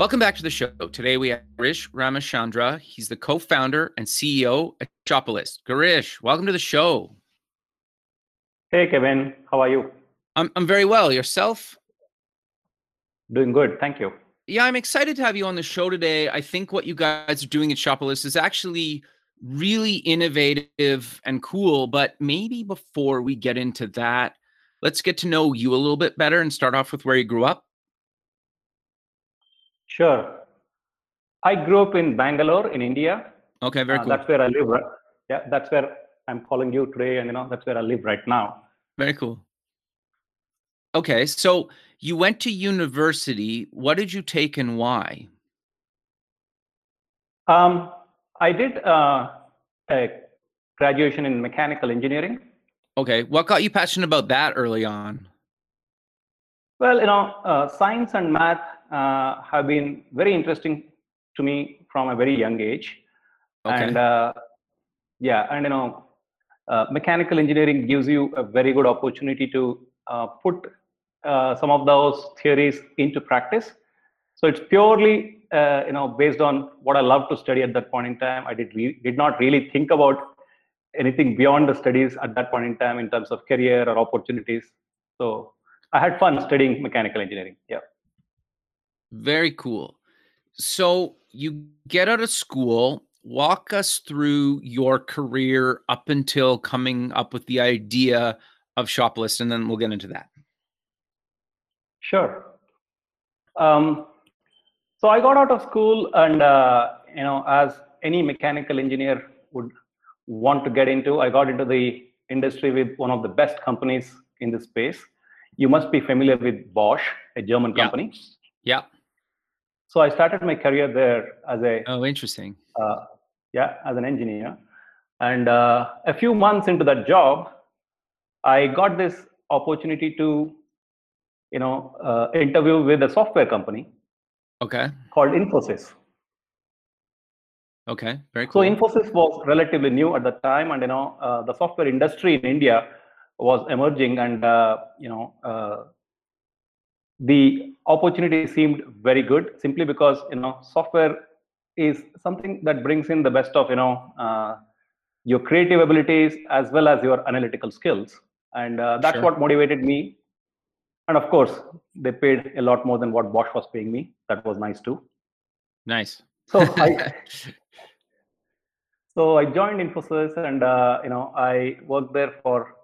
Welcome back to the show. Today we have Girish Ramachandra. He's the co-founder and CEO at Shopalyst. Girish, welcome to the show. Hey Kevin, how are you? I'm I'm very well. Yourself? Doing good, thank you. Yeah, I'm excited to have you on the show today. I think what you guys are doing at Shopalyst is actually really innovative and cool. But maybe before we get into that, let's get to know you a little bit better and start off with where you grew up. Sure. I grew up in Bangalore in India. Okay, very Uh, cool. That's where I live. Right? Yeah, that's where I'm calling you today, and you know that's where I live right now. Very cool. Okay, so you went to university. What did you take and why? Um, I did uh, a graduation in mechanical engineering. Okay, what got you passionate about that early on? Well, you know, uh, science and math uh, have been very interesting to me from a very young age. Okay. And uh, yeah, and you know, uh, mechanical engineering gives you a very good opportunity to uh, put uh, some of those theories into practice. So it's purely uh, you know based on what I love to study at that point in time. I did re- did not really think about anything beyond the studies at that point in time in terms of career or opportunities. So I had fun studying mechanical engineering. Yeah. Very cool. So you get out of school, walk us through your career up until coming up with the idea of Shopalyst, and then we'll get into that. Sure. Um, so I got out of school, and uh, you know, as any mechanical engineer would want to get into, I got into the industry with one of the best companies in the space. You must be familiar with Bosch, a German Yeah. company. Yeah. So I started my career there as a Oh, interesting. uh, yeah, as an engineer. And uh, a few months into that job, I got this opportunity to, you know, uh, interview with a software company Okay. called Infosys. Okay. Very cool. So. Infosys was relatively new at the time, and you know, uh, the software industry in India was emerging, and uh, you know, uh, the opportunity seemed very good simply because you know, software is something that brings in the best of you know uh, your creative abilities as well as your analytical skills, and uh, that's Sure. what motivated me. And of course, they paid a lot more than what Bosch was paying me. That was nice too. nice. So I, so I joined Infosys, and uh, you know I worked there for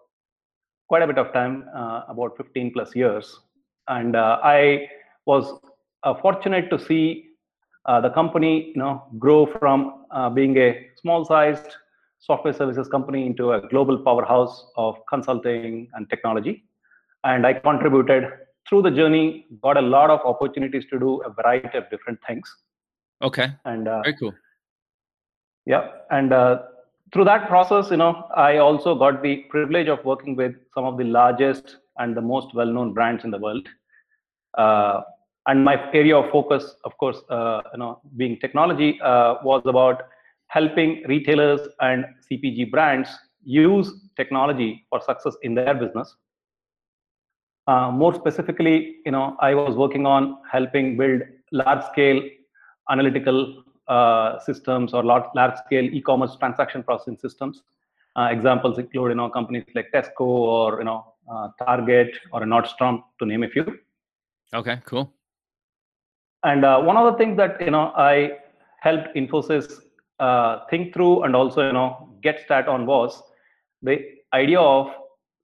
quite a bit of time, uh, about 15 plus years, and uh, I was uh, fortunate to see uh, the company, you know, grow from uh, being a small-sized software services company into a global powerhouse of consulting and technology. And I contributed through the journey, got a lot of opportunities to do a variety of different things, okay. and uh, Very cool. yeah, and uh, through that process, you know, I also got the privilege of working with some of the largest and the most well-known brands in the world. Uh, and my area of focus, of course, uh, you know, being technology, uh, was about helping retailers and CPG brands use technology for success in their business. Uh, more specifically, you know, I was working on helping build large-scale analytical uh, systems or large, large-scale e-commerce transaction processing systems. Uh, examples include, you know, companies like Tesco or you know uh, Target or a Nordstrom, to name a few. Okay. Cool. And uh, one of the things that you know I helped Infosys uh, think through and also you know get start on was the idea of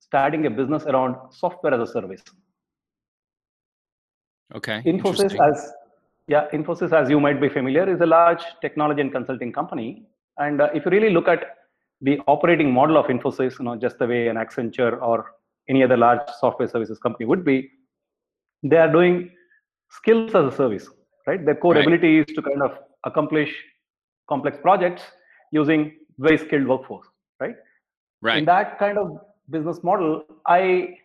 starting a business around software as a service. Okay. Infosys, as yeah, Infosys, as you might be familiar, is a large technology and consulting company. And uh, if you really look at the operating model of Infosys, you know, just the way an Accenture or any other large software services company would be, they are doing skills as a service, right? Their core Right. ability is to kind of accomplish complex projects using very skilled workforce, right? Right. In that kind of business model, I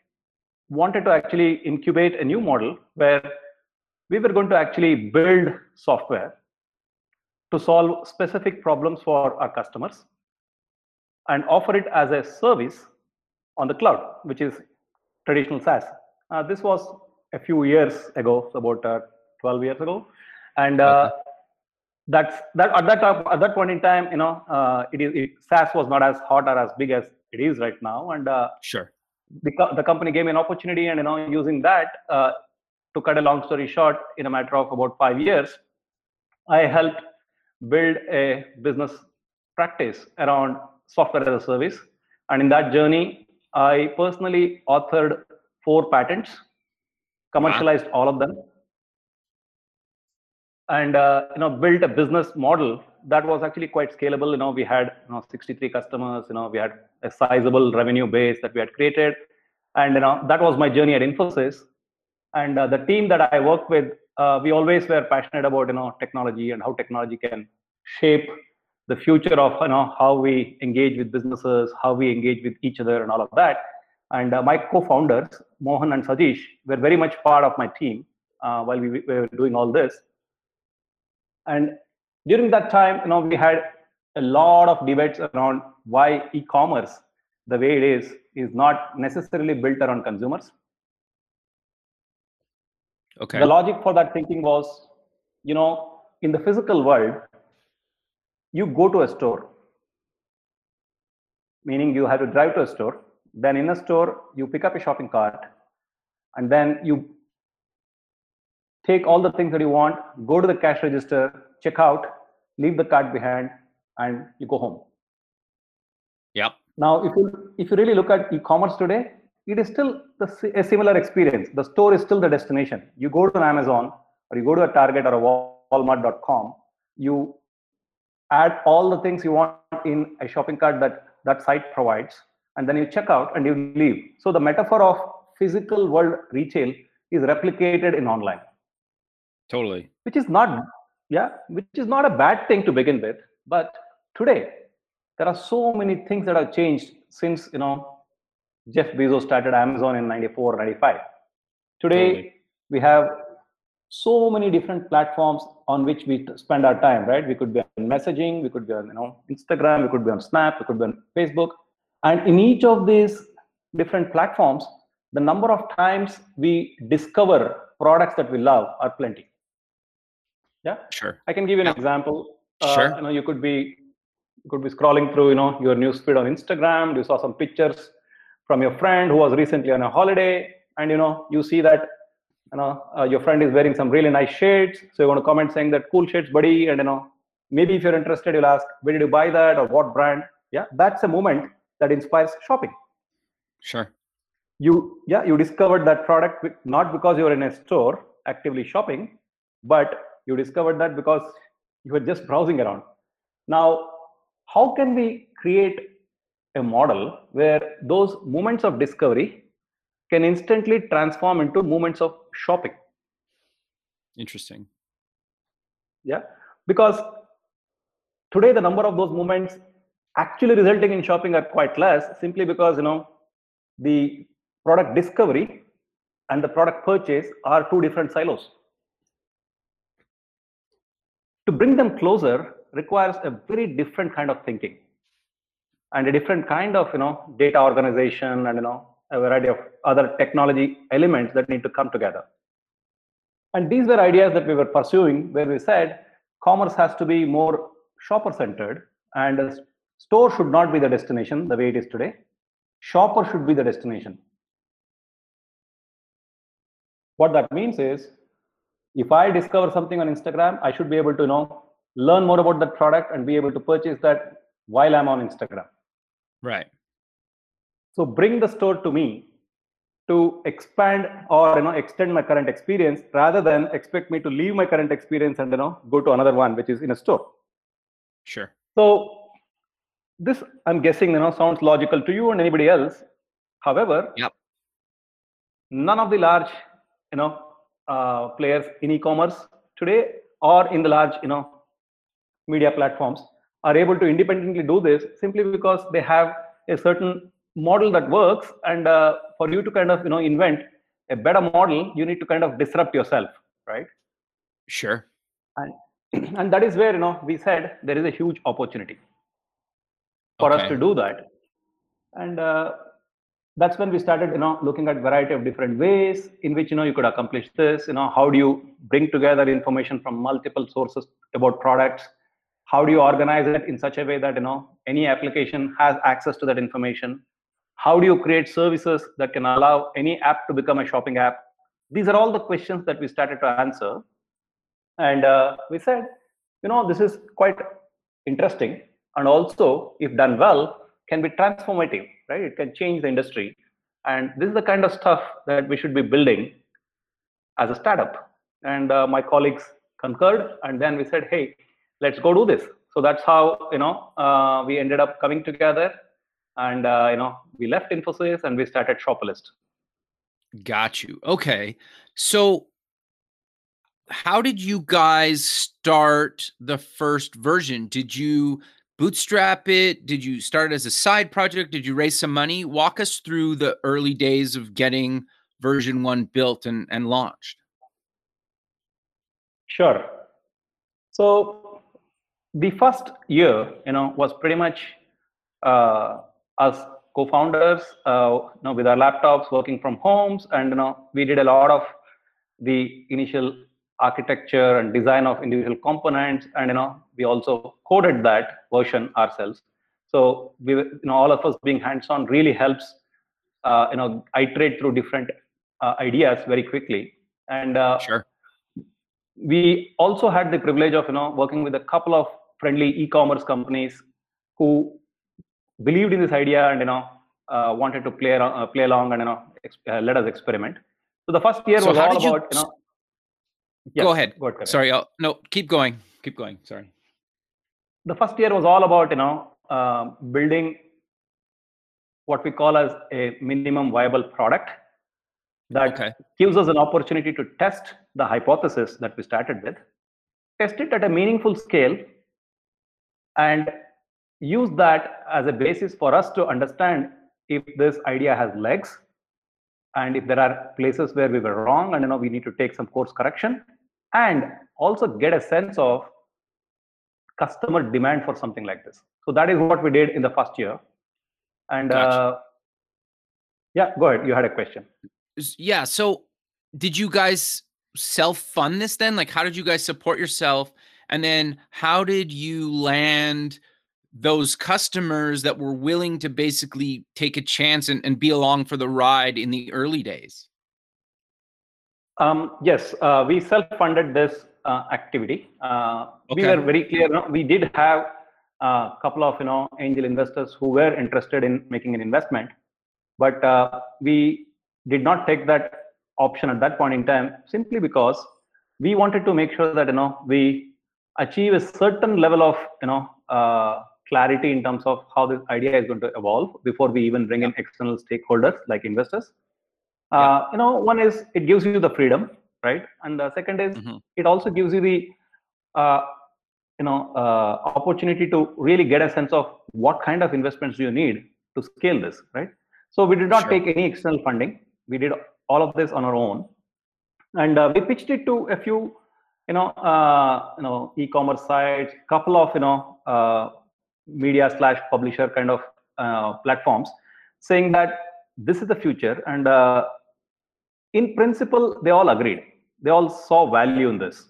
wanted to actually incubate a new model where we were going to actually build software to solve specific problems for our customers and offer it as a service on the cloud, which is traditional SaaS. Uh, this was a few years ago, so about uh, 12 years ago, and uh, that's that at that time, at that point in time, you know, uh, it is it, SaaS was not as hot or as big as it is right now, and uh, Sure. the, the company gave me an opportunity and you know using that uh, to cut a long story short in a matter of about five years i helped build a business practice around software as a service and in that journey i personally authored four patents commercialized all of them and uh, you know built a business model that was actually quite scalable. You know we had you know 63 customers you know we had a sizable revenue base that we had created and you know that was my journey at infosys. And uh, the team that i worked with uh, we always were passionate about you know technology and how technology can shape the future of you know how we engage with businesses how we engage with each other and all of that. And uh, my co-founders mohan and sajesh were very much part of my team uh, while we were doing all this. And during that time you know we had a lot of debates around why e-commerce the way it is is not necessarily built around consumers. Okay. the logic for that thinking was you know in the physical world you go to a store meaning you have to drive to a store then in a store you pick up a shopping cart and then you take all the things that you want go to the cash register check out leave the cart behind and you go home. Yep. now if you if you really look at e-commerce today it is still the, a similar experience. The store is still the destination. You go to an amazon or you go to a target or a walmart.com you add all the things you want in a shopping cart that that site provides and then you check out and you leave so the metaphor of physical world retail is replicated in online Totally. which is not yeah which is not a bad thing to begin with but today there are so many things that have changed since you know jeff bezos started amazon in 94 95 today Totally. we have so many different platforms on which we spend our time right we could be on messaging we could be on you know instagram we could be on snap we could be on facebook and in each of these different platforms the number of times we discover products that we love are plenty yeah Sure. I can give you an Yeah. example. Uh, Sure. You know, you could be you could be scrolling through, you know, your newsfeed on Instagram. You saw some pictures from your friend who was recently on a holiday, and you know, you see that you know uh, your friend is wearing some really nice shades. So you want to comment saying that cool shades, buddy, and you know, maybe if you're interested, you'll ask where did you buy that or what brand. Yeah, that's a moment that inspires shopping. Sure. You yeah, you discovered that product with- not because you were in a store actively shopping, but you discovered that because you were just browsing around. Now, how can we create a model where those moments of discovery can instantly transform into moments of shopping? Interesting. Yeah, because today the number of those moments actually resulting in shopping are quite less simply because you know the product discovery and the product purchase are two different silos. To bring them closer requires a very different kind of thinking and a different kind of you know data organization and you know a variety of other technology elements that need to come together. And these were ideas that we were pursuing where we said commerce has to be more shopper centered and a store should not be the destination the way it is today. Shopper should be the destination. What that means is if I discover something on Instagram, I should be able to know learn more about that product and be able to purchase that while I'm on Instagram. Right. So bring the store to me to expand or you know extend my current experience rather than expect me to leave my current experience and you know go to another one which is in a store. Sure. So this I'm guessing you know sounds logical to you and anybody else. However, Yep. none of the large you know uh, players in e-commerce today or in the large you know media platforms are able to independently do this simply because they have a certain model that works and uh, for you to kind of you know invent a better model you need to kind of disrupt yourself right? Sure. And and that is where you know we said there is a huge opportunity for okay. us to do that. And uh, that's when we started you know looking at variety of different ways in which you know you could accomplish this. You know how do you bring together information from multiple sources about products? How do you organize it in such a way that you know any application has access to that information how do you create services that can allow any app to become a shopping app these are all the questions that we started to answer and uh, we said you know this is quite interesting and also if done well can be transformative, right? It can change the industry. And this is the kind of stuff that we should be building as a startup. And uh, my colleagues concurred, and then we said, hey, let's go do this. So that's how you know uh, we ended up coming together, and uh, you know we left Infosys and we started Shopalyst. Got you. Okay, so how did you guys start the first version? Did you bootstrap it? Did you start it as a side project? Did you raise some money? Walk us through the early days of getting version one built and, and launched. Sure. So the first year, you know, was pretty much uh, us co-founders, uh, you know, with our laptops working from homes, and you know, we did a lot of the initial architecture and design of individual components and you know we also coded that version ourselves. So we you know all of us being hands on really helps uh, you know iterate through different uh, ideas very quickly. And uh, sure. we also had the privilege of you know working with a couple of friendly e-commerce companies who believed in this idea and you know uh, wanted to play around, uh, play along and you know uh, let us experiment so the first year so was all about you, know Yes, go ahead. Go ahead Sorry. I'll, no, keep going. Keep going. Sorry. The first year was all about, you know, uh, building what we call as a minimum viable product that okay. gives us an opportunity to test the hypothesis that we started with, test it at a meaningful scale, and use that as a basis for us to understand if this idea has legs and if there are places where we were wrong and you know we need to take some course correction and also get a sense of customer demand for something like this. So that is what we did in the first year. And gotcha. uh, yeah, go ahead. You had a question. Yeah. So did you guys self fund this then? Like, how did you guys support yourself? And then how did you land those customers that were willing to basically take a chance and, and be along for the ride in the early days? Um, yes, uh, we self-funded this uh, activity. Uh, okay. We were very clear. You know, we did have a couple of you know angel investors who were interested in making an investment, but uh, we did not take that option at that point in time simply because we wanted to make sure that you know we achieve a certain level of you know uh, clarity in terms of how this idea is going to evolve before we even bring in external stakeholders like investors. Uh, you know one is it gives you the freedom right and the second is mm-hmm. it also gives you the uh, you know uh, opportunity to really get a sense of what kind of investments do you need to scale this right so we did not sure. take any external funding we did all of this on our own and uh, we pitched it to a few you know uh, you know e-commerce sites couple of you know uh, media slash publisher kind of platforms saying that this is the future and in principle, they all agreed. They all saw value in this,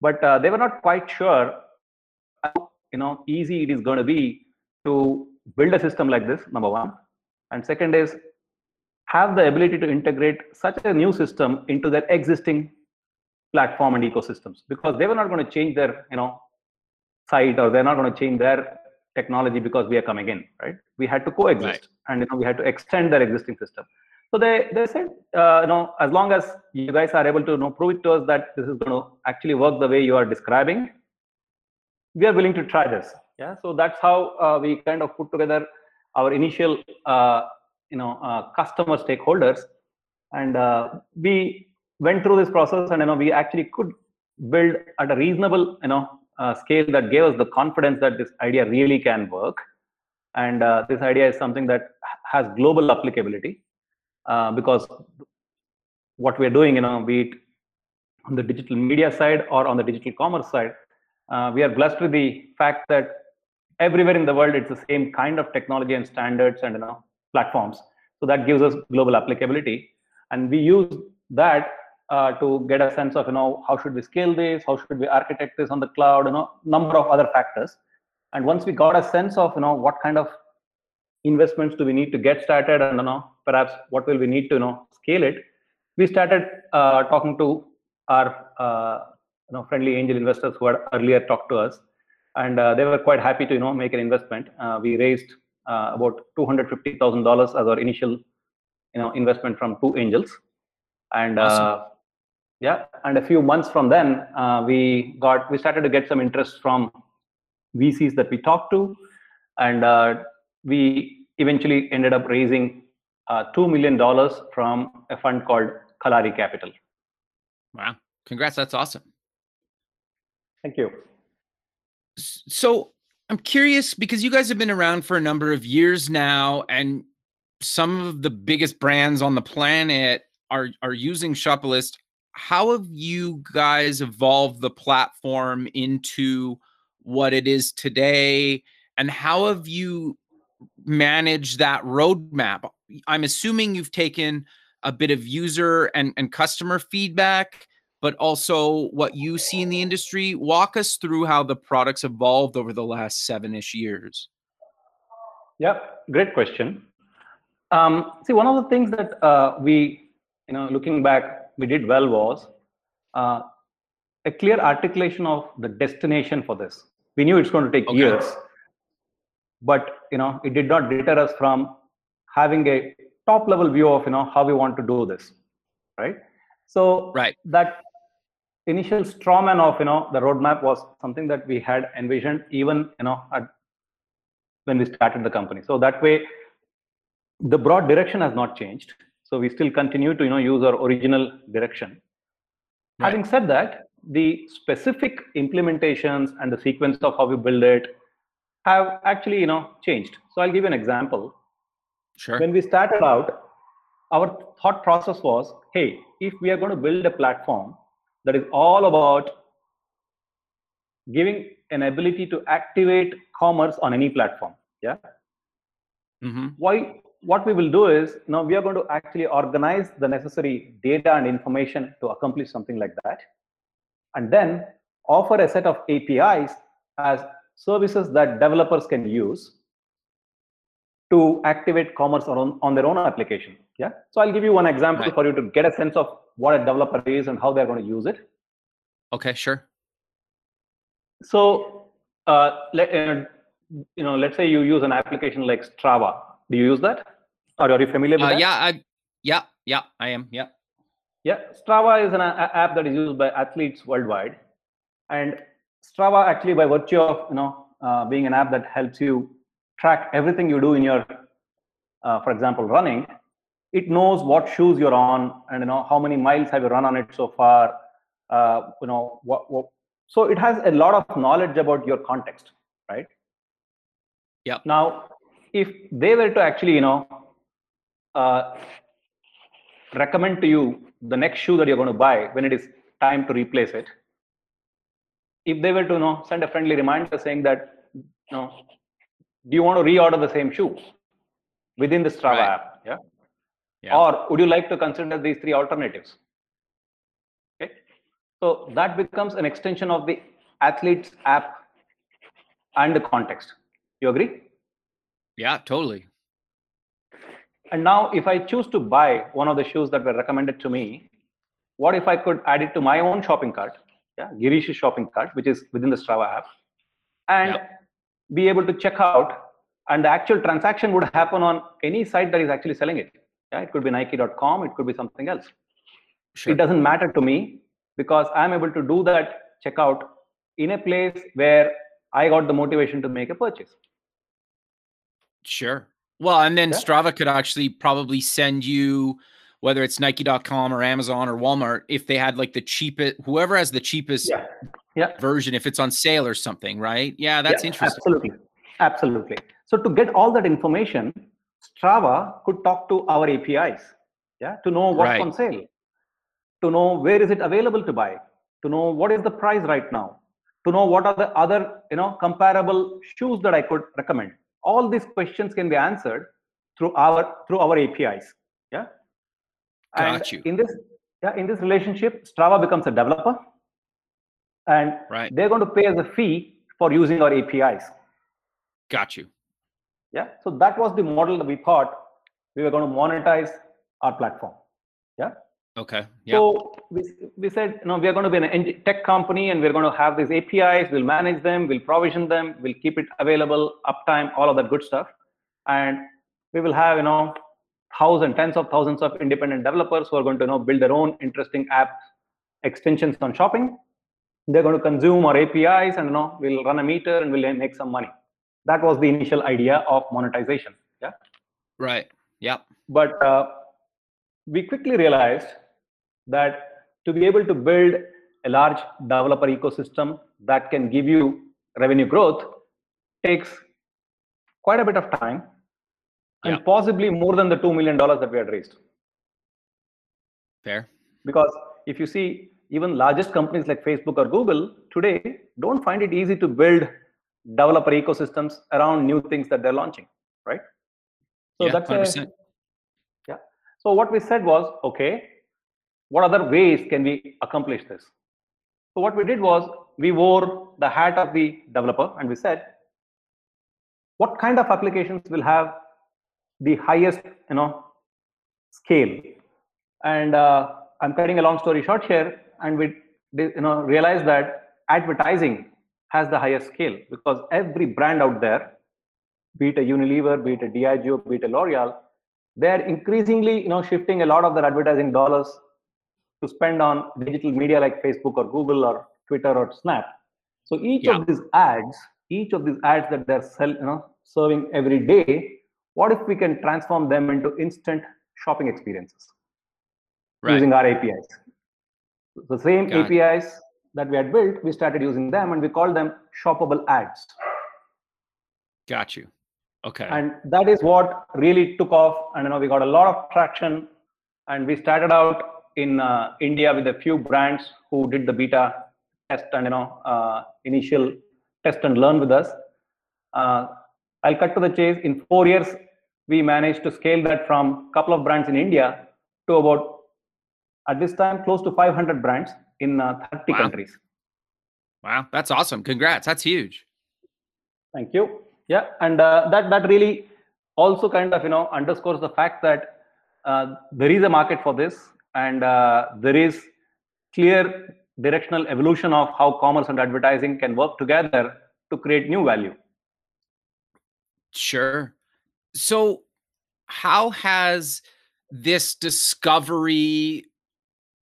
but uh, they were not quite sure how you know easy it is going to be to build a system like this. Number one, and second is have the ability to integrate such a new system into their existing platform and ecosystems because they were not going to change their you know site or they're not going to change their technology because we are coming in right we had to coexist right. and you know we had to extend their existing system so they, they said, uh, you know, as long as you guys are able to you know, prove it to us that this is going to actually work the way you are describing, we are willing to try this. Yeah. So that's how uh, we kind of put together our initial, uh, you know, uh, customer stakeholders, and uh, we went through this process and you know we actually could build at a reasonable you know uh, scale that gave us the confidence that this idea really can work. And uh, this idea is something that has global applicability uh, because what we're doing you know be it on the digital media side or on the digital commerce side uh, we are blessed with the fact that everywhere in the world it's the same kind of technology and standards and you know platforms. So that gives us global applicability. And we use that uh, to get a sense of you know how should we scale this? How should we architect this on the cloud? You know number of other factors. And once we got a sense of you know what kind of investments do we need to get started and you know perhaps what will we need to you know scale it we started uh, talking to our uh, you know friendly angel investors who had earlier talked to us. And uh, they were quite happy to you know make an investment. Uh, we raised uh, about $250000 as our initial you know investment from two angels. And Awesome. Yeah and a few months from then uh, we got we started to get some interest from vcs that we talked to and uh, we eventually ended up raising uh, $2 million from a fund called kalari capital Wow. Congrats. That's awesome. thank you So I'm curious because you guys have been around for a number of years now, and some of the biggest brands on the planet are are using Shopalyst. How have you guys evolved the platform into what it is today, and how have you managed that roadmap? I'm assuming you've taken a bit of user and, and customer feedback but also what you see in the industry. Walk us through how the products evolved over the last seven ish years. Yeah, great question. Um, see, one of the things that uh, we, you know, looking back, we did well was uh, a clear articulation of the destination for this. We knew it's going to take Okay. years, but you know, it did not deter us from having a top level view of you know how we want to do this, right? So Right. that initial straw man of you know the roadmap was something that we had envisioned even you know at when we started the company. So that way, the broad direction has not changed. So we still continue to you know use our original direction. Right. Having said that, the specific implementations and the sequence of how we build it have actually you know changed. So I'll give you an example. Sure. When we started out, our thought process was, hey, if we are going to build a platform that is all about giving an ability to activate commerce on any platform, yeah, hmm why what we will do is now we are going to actually organize the necessary data and information to accomplish something like that and then offer a set of apis as services that developers can use to activate commerce on, on their own application yeah so i'll give you one example Right. for you to get a sense of what a developer is and how they're going to use it Okay. Sure. so uh, let, uh, you know let's say you use an application like strava do you use that or are you familiar with Uh, that yeah. I. Yeah. Yeah. I am. Yeah. Yeah, Strava is an a- app that is used by athletes worldwide, and Strava actually, by virtue of you know uh, being an app that helps you track everything you do in your, uh, for example, running, it knows what shoes you're on and you know how many miles have you run on it so far. Uh, you know what, what. So it has a lot of knowledge about your context, right? Yeah. Now, if they were to actually, you know, uh, recommend to you the next shoe that you're going to buy when it is time to replace it if they were to you know send a friendly reminder saying that you know do you want to reorder the same shoe within the strava Right. app yeah? Yeah. or would you like to consider these three alternatives okay so that becomes an extension of the athletes app and the context you agree Yeah. Totally. And now, if I choose to buy one of the shoes that were recommended to me, what if I could add it to my own shopping cart? Yeah, Girish's shopping cart, which is within the Strava app, and Yeah. be able to check out. And the actual transaction would happen on any site that is actually selling it. Yeah, it could be Nike.com, it could be something else. Sure. It doesn't matter to me because I'm able to do that checkout in a place where I got the motivation to make a purchase. Sure. Well, and then Yeah. Strava could actually probably send you whether it's Nike.com or Amazon or Walmart, if they had like the cheapest, whoever has the cheapest yeah. Yeah. version, if it's on sale or something, right? Yeah, that's interesting. Absolutely. Absolutely. So to get all that information, Strava could talk to our APIs, yeah, to know what's Right. on sale, to know where is it available to buy, to know what is the price right now, to know what are the other, you know, comparable shoes that I could recommend. All these questions can be answered through our through our APIs. Yeah. And you. In this, yeah, in this relationship, Strava becomes a developer, and Right. they're going to pay us a fee for using our APIs. Got you. Yeah. So that was the model that we thought we were going to monetize our platform. Yeah. Okay. Yeah. So we, we said, you know, we are going to be an tech company and we're going to have these APIs, we'll manage them, we'll provision them, we'll keep it available, uptime, all of that good stuff. And we will have, you know, thousands, tens of thousands of independent developers who are going to, you know, build their own interesting app extensions on shopping. They're going to consume our APIs and, you know, we'll run a meter and we'll make some money. That was the initial idea of monetization. Yeah right. Yeah. but uh, we quickly realized that to be able to build a large developer ecosystem that can give you revenue growth takes quite a bit of time and possibly more than the $2 million that we had raised Fair. because if you see even largest companies like facebook or google today don't find it easy to build developer ecosystems around new things that they're launching right so yeah. that's a, 100%. yeah. So what we said was, okay, what other ways can we accomplish this? So what we did was we wore the hat of the developer and we said, what kind of applications will have the highest, you know, scale? And uh, I'm cutting a long story short here, and we, you know, realized that advertising has the highest scale because every brand out there be it a Unilever, be it a Diageo, be it a L'Oreal, they're increasingly, you know, shifting a lot of their advertising dollars to spend on digital media like Facebook or Google or Twitter or Snap. So each Yeah. of these ads, each of these ads that they're sell, you know, serving every day, what if we can transform them into instant shopping experiences Right. using our APIs? The same Got it. APIs that we had built, we started using them and we called them shoppable ads. Got you. Okay. and that is what really took off and you know we got a lot of traction and we started out in uh, india with a few brands who did the beta test and you know uh, initial test and learn with us uh, i'll cut to the chase in four years we managed to scale that from a couple of brands in india to about at this time close to 500 brands in uh, 30 Wow. countries wow. That's awesome. Congrats. That's huge. Thank you. Yeah, and uh, that that really also kind of you know underscores the fact that uh, there is a market for this, and uh, there is clear directional evolution of how commerce and advertising can work together to create new value. Sure. So, how has this discovery,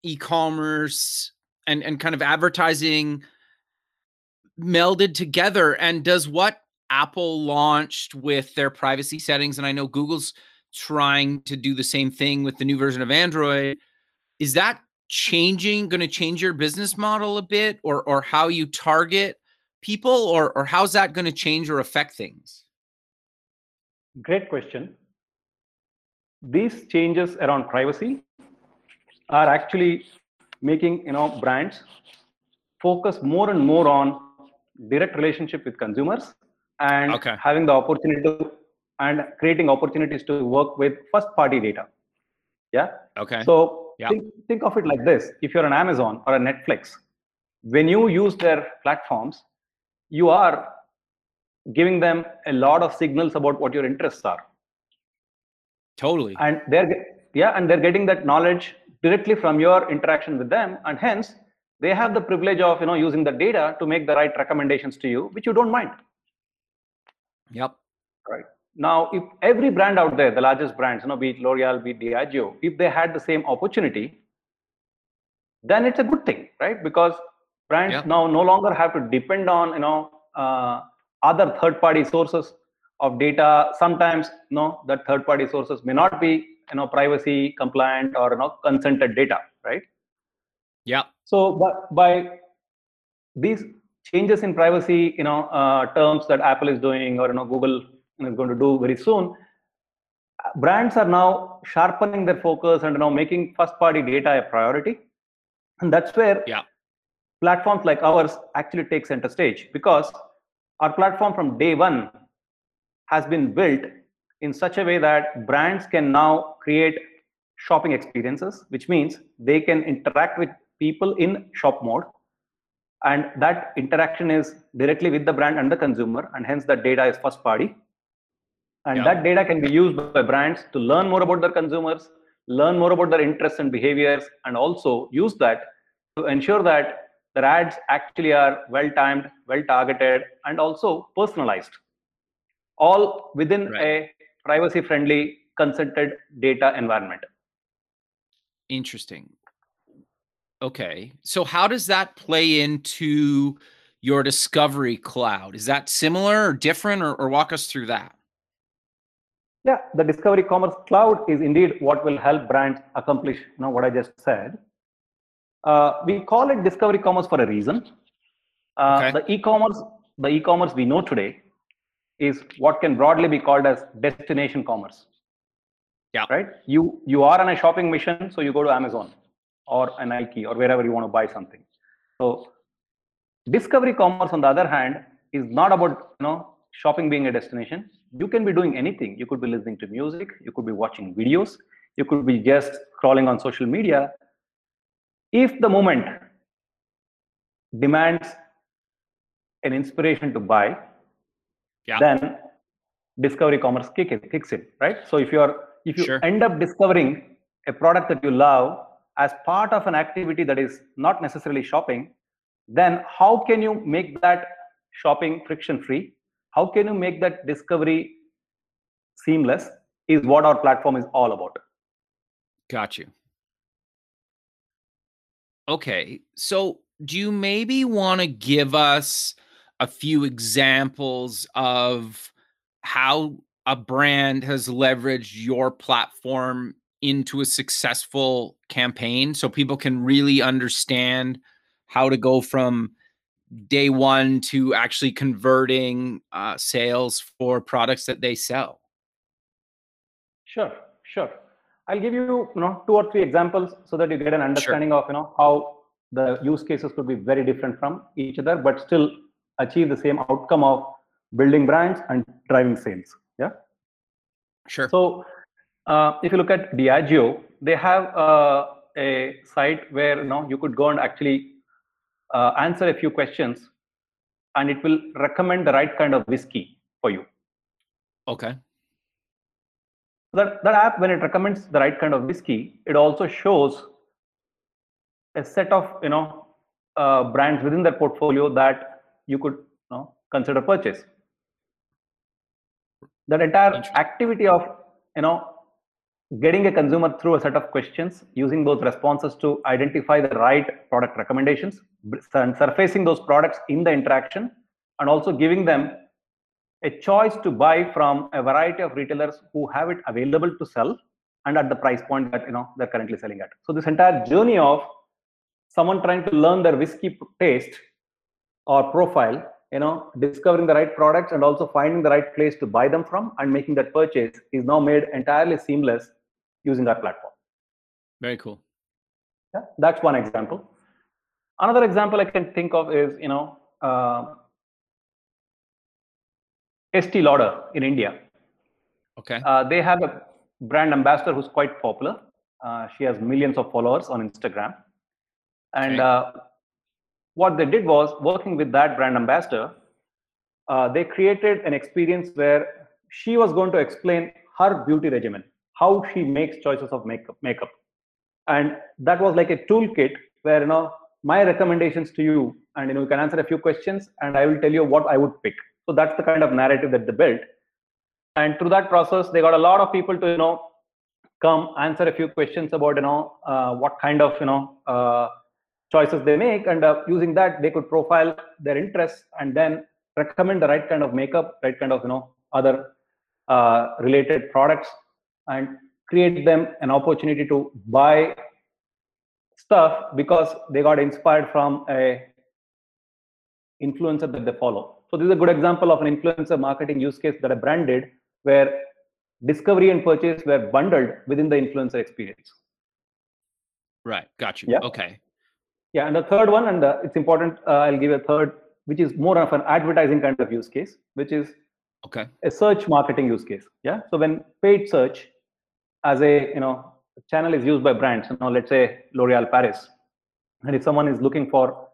e-commerce, and and kind of advertising melded together? And does what Apple launched with their privacy settings, and I know Google's trying to do the same thing with the new version of Android, is that changing? Going to change your business model a bit, or or how you target people, or or how's that going to change or affect things? Great question. These changes around privacy are actually making you know brands focus more and more on direct relationship with consumers and Okay. having the opportunity to and creating opportunities to work with first party data yeah Okay. so Yeah. think, think of it like this if you're an amazon or a netflix when you use their platforms you are giving them a lot of signals about what your interests are Totally. and they're yeah and they're getting that knowledge directly from your interaction with them and hence they have the privilege of you know using the data to make the right recommendations to you which you don't mind Yep. right now if every brand out there the largest brands you know be it l'oreal be it diageo if they had the same opportunity then it's a good thing right? Because brands Yeah. now no longer have to depend on you know uh, other third party sources of data. Sometimes you know that third party sources may not be you know privacy compliant or you know consented data right? Yeah. So but by these changes in privacy you know uh, terms that apple is doing or you know google is going to do very soon. Brands are now sharpening their focus and now making first party data a priority. And that's where yeah. platforms like ours actually take center stage because our platform from day one has been built in such a way that brands can now create shopping experiences which means they can interact with people in shop mode. And that interaction is directly with the brand and the consumer and hence the data is first party and yeah. that data can be used by brands to learn more about their consumers learn more about their interests and behaviors and also use that to ensure that their ads actually are well timed well targeted and also personalized. All within right. a privacy friendly consented data environment. Interesting. Okay. So how does that play into your discovery cloud? Is that similar or different or, or walk us through that yeah, the Discovery Commerce Cloud is indeed what will help brands accomplish you know, what I just said. Uh, we call it Discovery Commerce for a reason. Uh, okay. The e-commerce, the e-commerce we know today, is what can broadly be called as destination commerce. Yeah. Right. You you are on a shopping mission, so you go to Amazon or a Nike or wherever you want to buy something. So, Discovery Commerce, on the other hand, is not about you know shopping being a destination you can be doing anything. You could be listening to music. You could be watching videos. You could be just scrolling on social media. If the moment demands an inspiration to buy yeah. then discovery commerce kick in, kicks in right? So if you're if you sure. end up discovering a product that you love as part of an activity that is not necessarily shopping then how can you make that shopping friction free how can you make that discovery seamless is what our platform is all about. Got you okay so do you maybe want to give us a few examples of how a brand has leveraged your platform into a successful campaign so people can really understand how to go from day one to actually converting uh, sales for products that they sell? Sure, sure. I'll give you, you know, two or three examples so that you get an understanding sure. of, you know, how the use cases could be very different from each other, but still achieve the same outcome of building brands and driving sales. Yeah. Sure. So, uh, if you look at Diageo, they have uh, a site where you know you could go and actually uh, answer a few questions and it will recommend the right kind of whiskey for you. Okay. That, that app when it recommends the right kind of whiskey it also shows a set of you know uh, brands within their portfolio that you could you know consider purchase. That entire activity of you know getting a consumer through a set of questions using those responses to identify the right product recommendations and surfacing those products in the interaction and also giving them a choice to buy from a variety of retailers who have it available to sell and at the price point that you know they're currently selling at. So this entire journey of someone trying to learn their whiskey taste or profile you know discovering the right products and also finding the right place to buy them from and making that purchase is now made entirely seamless using our platform very cool yeah that's one example another example i can think of is you know uh, Estee Lauder in India. Okay. Uh, they have a brand ambassador who's quite popular. Uh, she has millions of followers on Instagram. And okay. uh, what they did was working with that brand ambassador, uh, they created an experience where she was going to explain her beauty regimen, how she makes choices of makeup. makeup. And that was like a toolkit where, you know, my recommendations to you, and, you know, you can answer a few questions and I will tell you what I would pick. So that's the kind of narrative that they built. And through that process, they got a lot of people to, you know, come answer a few questions about, you know, uh, what kind of, you know, uh, choices they make and uh, using that they could profile their interests and then recommend the right kind of makeup right kind of you know other uh, related products and create them an opportunity to buy stuff because they got inspired from a influencer that they follow. So this is a good example of an influencer marketing use case that a branded where discovery and purchase were bundled within the influencer experience. Right. Got you. Yeah. Okay. Yeah, and the third one, and uh, it's important, uh, I'll give a third, which is more of an advertising kind of use case, which is Okay. a search marketing use case. Yeah. So when paid search as a you know channel is used by brands, you know, let's say L'Oreal Paris, and if someone is looking for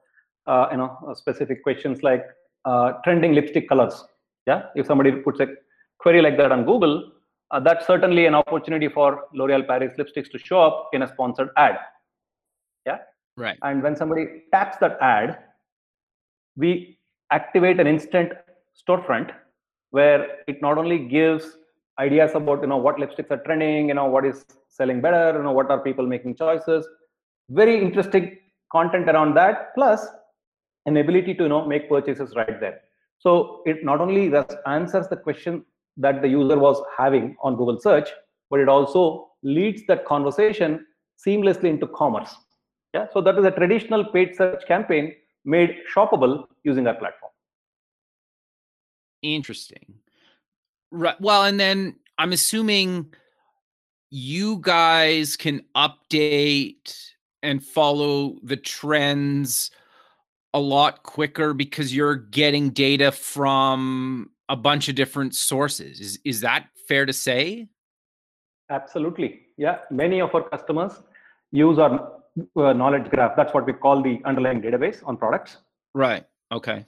uh, you know specific questions like uh, trending lipstick colors, yeah, if somebody puts a query like that on Google, uh, that's certainly an opportunity for L'Oreal Paris lipsticks to show up in a sponsored ad. Yeah. Right. And when somebody taps that ad, we activate an instant storefront where it not only gives ideas about you know what lipsticks are trending, you know what is selling better, you know what are people making choices. Very interesting content around that, plus an ability to you know make purchases right there. So it not only answers the question that the user was having on Google search, but it also leads that conversation seamlessly into commerce. Yeah, so that is a traditional paid search campaign made shoppable using our platform. Interesting. Right. Well, and then I'm assuming you guys can update and follow the trends a lot quicker because you're getting data from a bunch of different sources. Is is that fair to say? Absolutely. Yeah, many of our customers use our uh, knowledge graph. That's what we call the underlying database on products. Right. Okay.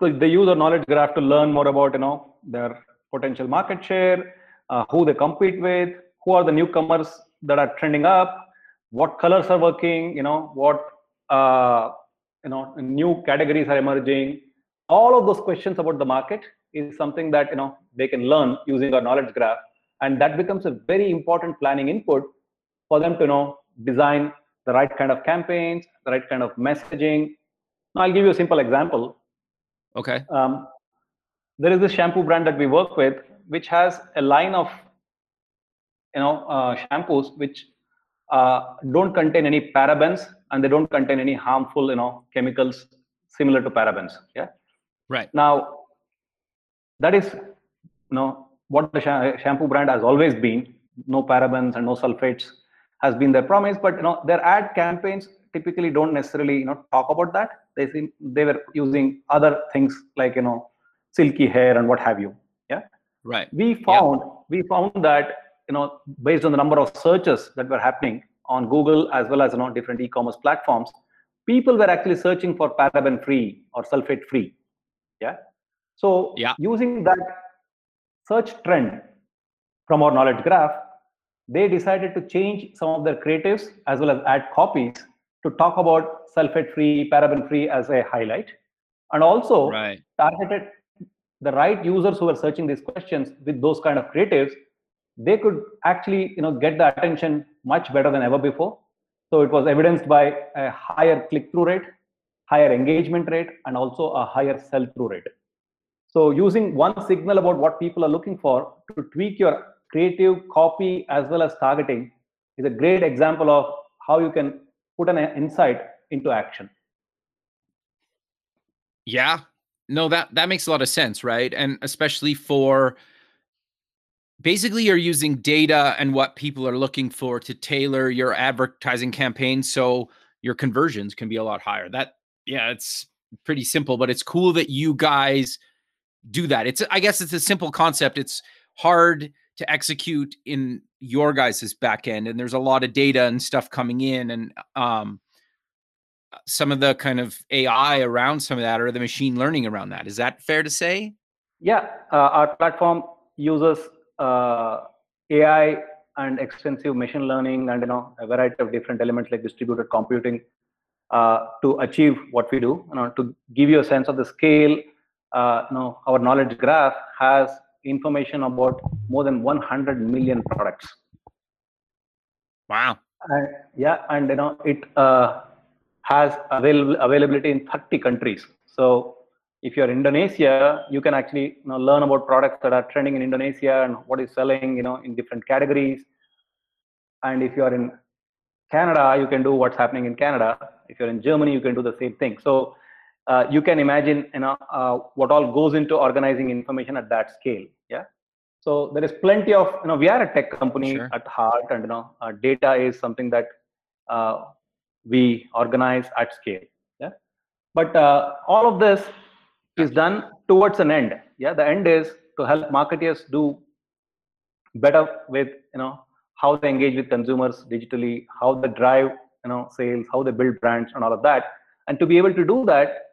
So they use our knowledge graph to learn more about you know their potential market share, uh, who they compete with, who are the newcomers that are trending up, what colors are working, you know what uh, you know new categories are emerging. All of those questions about the market is something that you know they can learn using our knowledge graph, and that becomes a very important planning input for them to know design the right kind of campaigns, the right kind of messaging. Now, I'll give you a simple example. Okay. Um, there is this shampoo brand that we work with, which has a line of, you know, uh, shampoos which uh, don't contain any parabens and they don't contain any harmful, you know, chemicals similar to parabens. Yeah. Right. Now, that is, you know, what the sh- shampoo brand has always been: no parabens and no sulfates has been their promise. But you know, their ad campaigns typically don't necessarily, you know, talk about that. They seem they were using other things like you know, silky hair and what have you. Yeah. Right. We found we found that you know, based on the number of searches that were happening on Google as well as you know different e-commerce platforms, people were actually searching for paraben free or sulfate free. Yeah. So Yeah. using that search trend from our knowledge graph, they decided to change some of their creatives as well as add copies to talk about sulfate free, paraben free as a highlight, and also Right. targeted the right users who were searching these questions with those kind of creatives they could actually you know get the attention much better than ever before. So it was evidenced by a higher click through rate higher engagement rate and also a higher sell through rate. So using one signal about what people are looking for to tweak your creative copy as well as targeting is a great example of how you can put an insight into action. Yeah. No, that that makes a lot of sense, right? And especially for basically you're using data and what people are looking for to tailor your advertising campaign so your conversions can be a lot higher. That yeah, it's pretty simple, but it's cool that you guys do that. It's I guess it's a simple concept. It's hard to execute in your guys' back end and there's a lot of data and stuff coming in and um some of the kind of AI around some of that or the machine learning around that. Is that fair to say? Yeah, uh, our platform uses uh, AI and extensive machine learning and you know a variety of different elements like distributed computing uh, to achieve what we do. You know, to give you a sense of the scale, uh, you know, our knowledge graph has information about more than 100 million products. Wow. And yeah, and you know it uh, has avail- availability in 30 countries. So if you're Indonesia, you can actually you know, learn about products that are trending in Indonesia and what is selling, you know, in different categories. and if you are in Canada, you can do what's happening in Canada. If you're in Germany, you can do the same thing. So uh, you can imagine you know uh, what all goes into organizing information at that scale. Yeah. So there is plenty of you know we are a tech company sure. at heart, and you know uh, data is something that uh, we organize at scale. Yeah. But uh, all of this is done towards an end. Yeah. The end is to help marketers do better with you know how they engage with consumers digitally, how they drive you know sales, how they build brands, and all of that. And to be able to do that,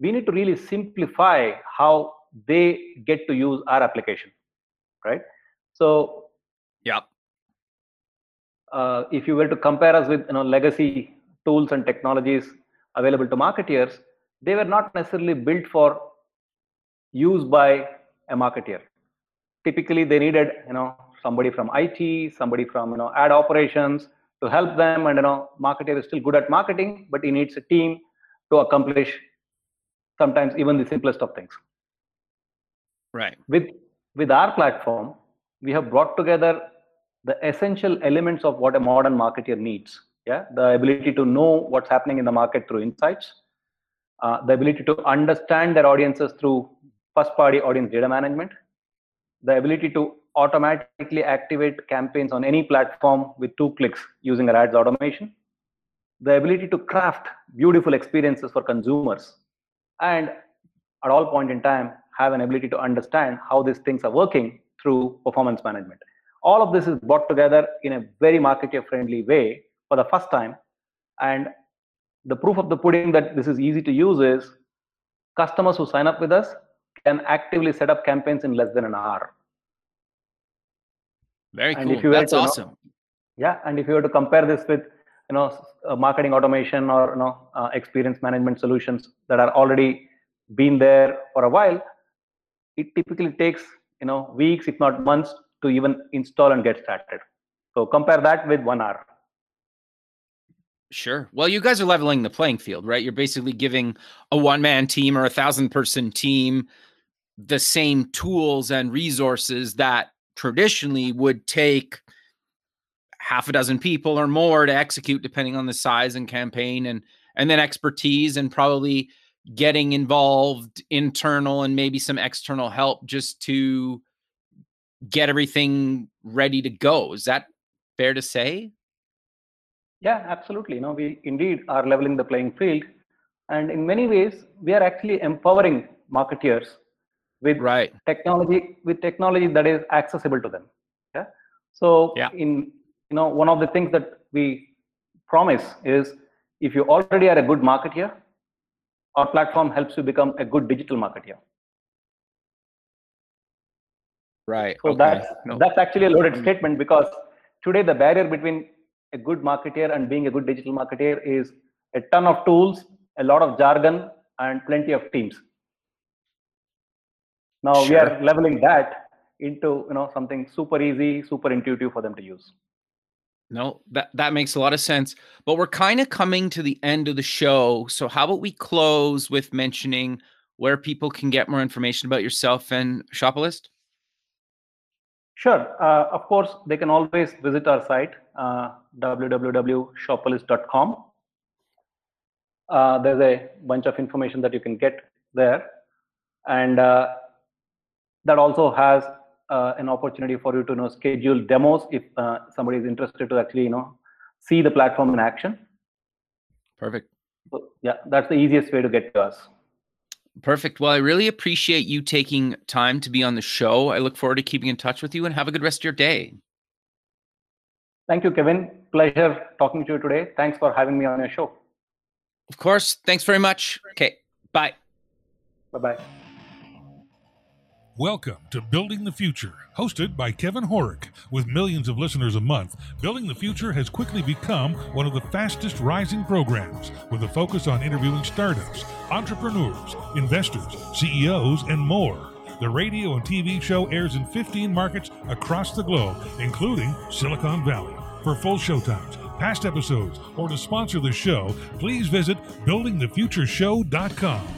we need to really simplify how they get to use our application, right? So, yeah. Uh, if you were to compare us with you know legacy tools and technologies available to marketeers, they were not necessarily built for use by a marketeer. Typically, they needed you know somebody from IT, somebody from you know ad operations to help them. And you know, marketer is still good at marketing, but he needs a team to accomplish sometimes even the simplest of things. Right. With with our platform, we have brought together the essential elements of what a modern marketer needs. Yeah, the ability to know what's happening in the market through insights, uh, the ability to understand their audiences through first-party audience data management, the ability to automatically activate campaigns on any platform with two clicks using our ads automation, the ability to craft beautiful experiences for consumers, and at all point in time have an ability to understand how these things are working through performance management. All of this is brought together in a very marketer friendly way for the first time. And the proof of the pudding that this is easy to use is customers who sign up with us can actively set up campaigns in less than an hour. Very and cool. That's to, awesome. You know, yeah, and if you were to compare this with you know uh, marketing automation or you know uh, experience management solutions that are already been there for a while, it typically takes you know weeks, if not months, to even install and get started. So compare that with one hour. Sure. Well, you guys are leveling the playing field, right? You're basically giving a one man team or a thousand person team the same tools and resources that traditionally would take half a dozen people or more to execute depending on the size and campaign and and then expertise and probably getting involved internal and maybe some external help just to get everything ready to go is that fair to say yeah absolutely you know we indeed are leveling the playing field and in many ways we are actually empowering marketeers with right. technology with technology that is accessible to them yeah so yeah. in you know one of the things that we promise is if you already are a good marketer our platform helps you become a good digital marketer right so okay. that's no. that's actually a loaded mm. statement because today the barrier between a good marketer and being a good digital marketer is a ton of tools a lot of jargon and plenty of teams now sure. we are leveling that into you know something super easy, super intuitive for them to use. No, that that makes a lot of sense. But we're kind of coming to the end of the show. So how about we close with mentioning where people can get more information about yourself and Shopalyst? Sure. Uh, of course, they can always visit our site, uh, www.shopalyst.com. Uh, there's a bunch of information that you can get there. And uh, that also has uh, an opportunity for you to you know schedule demos if uh, somebody is interested to actually you know see the platform in action. Perfect. So, yeah that's the easiest way to get to us. Perfect. Well i really appreciate you taking time to be on the show. I look forward to keeping in touch with you and have a good rest of your day thank you kevin. Pleasure talking to you today. Thanks for having me on your show. Of course. Thanks very much. Okay bye. Bye bye Welcome to Building the Future, hosted by Kevin Horek. With millions of listeners a month, Building the Future has quickly become one of the fastest rising programs with a focus on interviewing startups, entrepreneurs, investors, CEOs, and more. The radio and TV show airs in 15 markets across the globe, including Silicon Valley. For full showtimes, past episodes, or to sponsor the show, please visit buildingthefutureshow.com.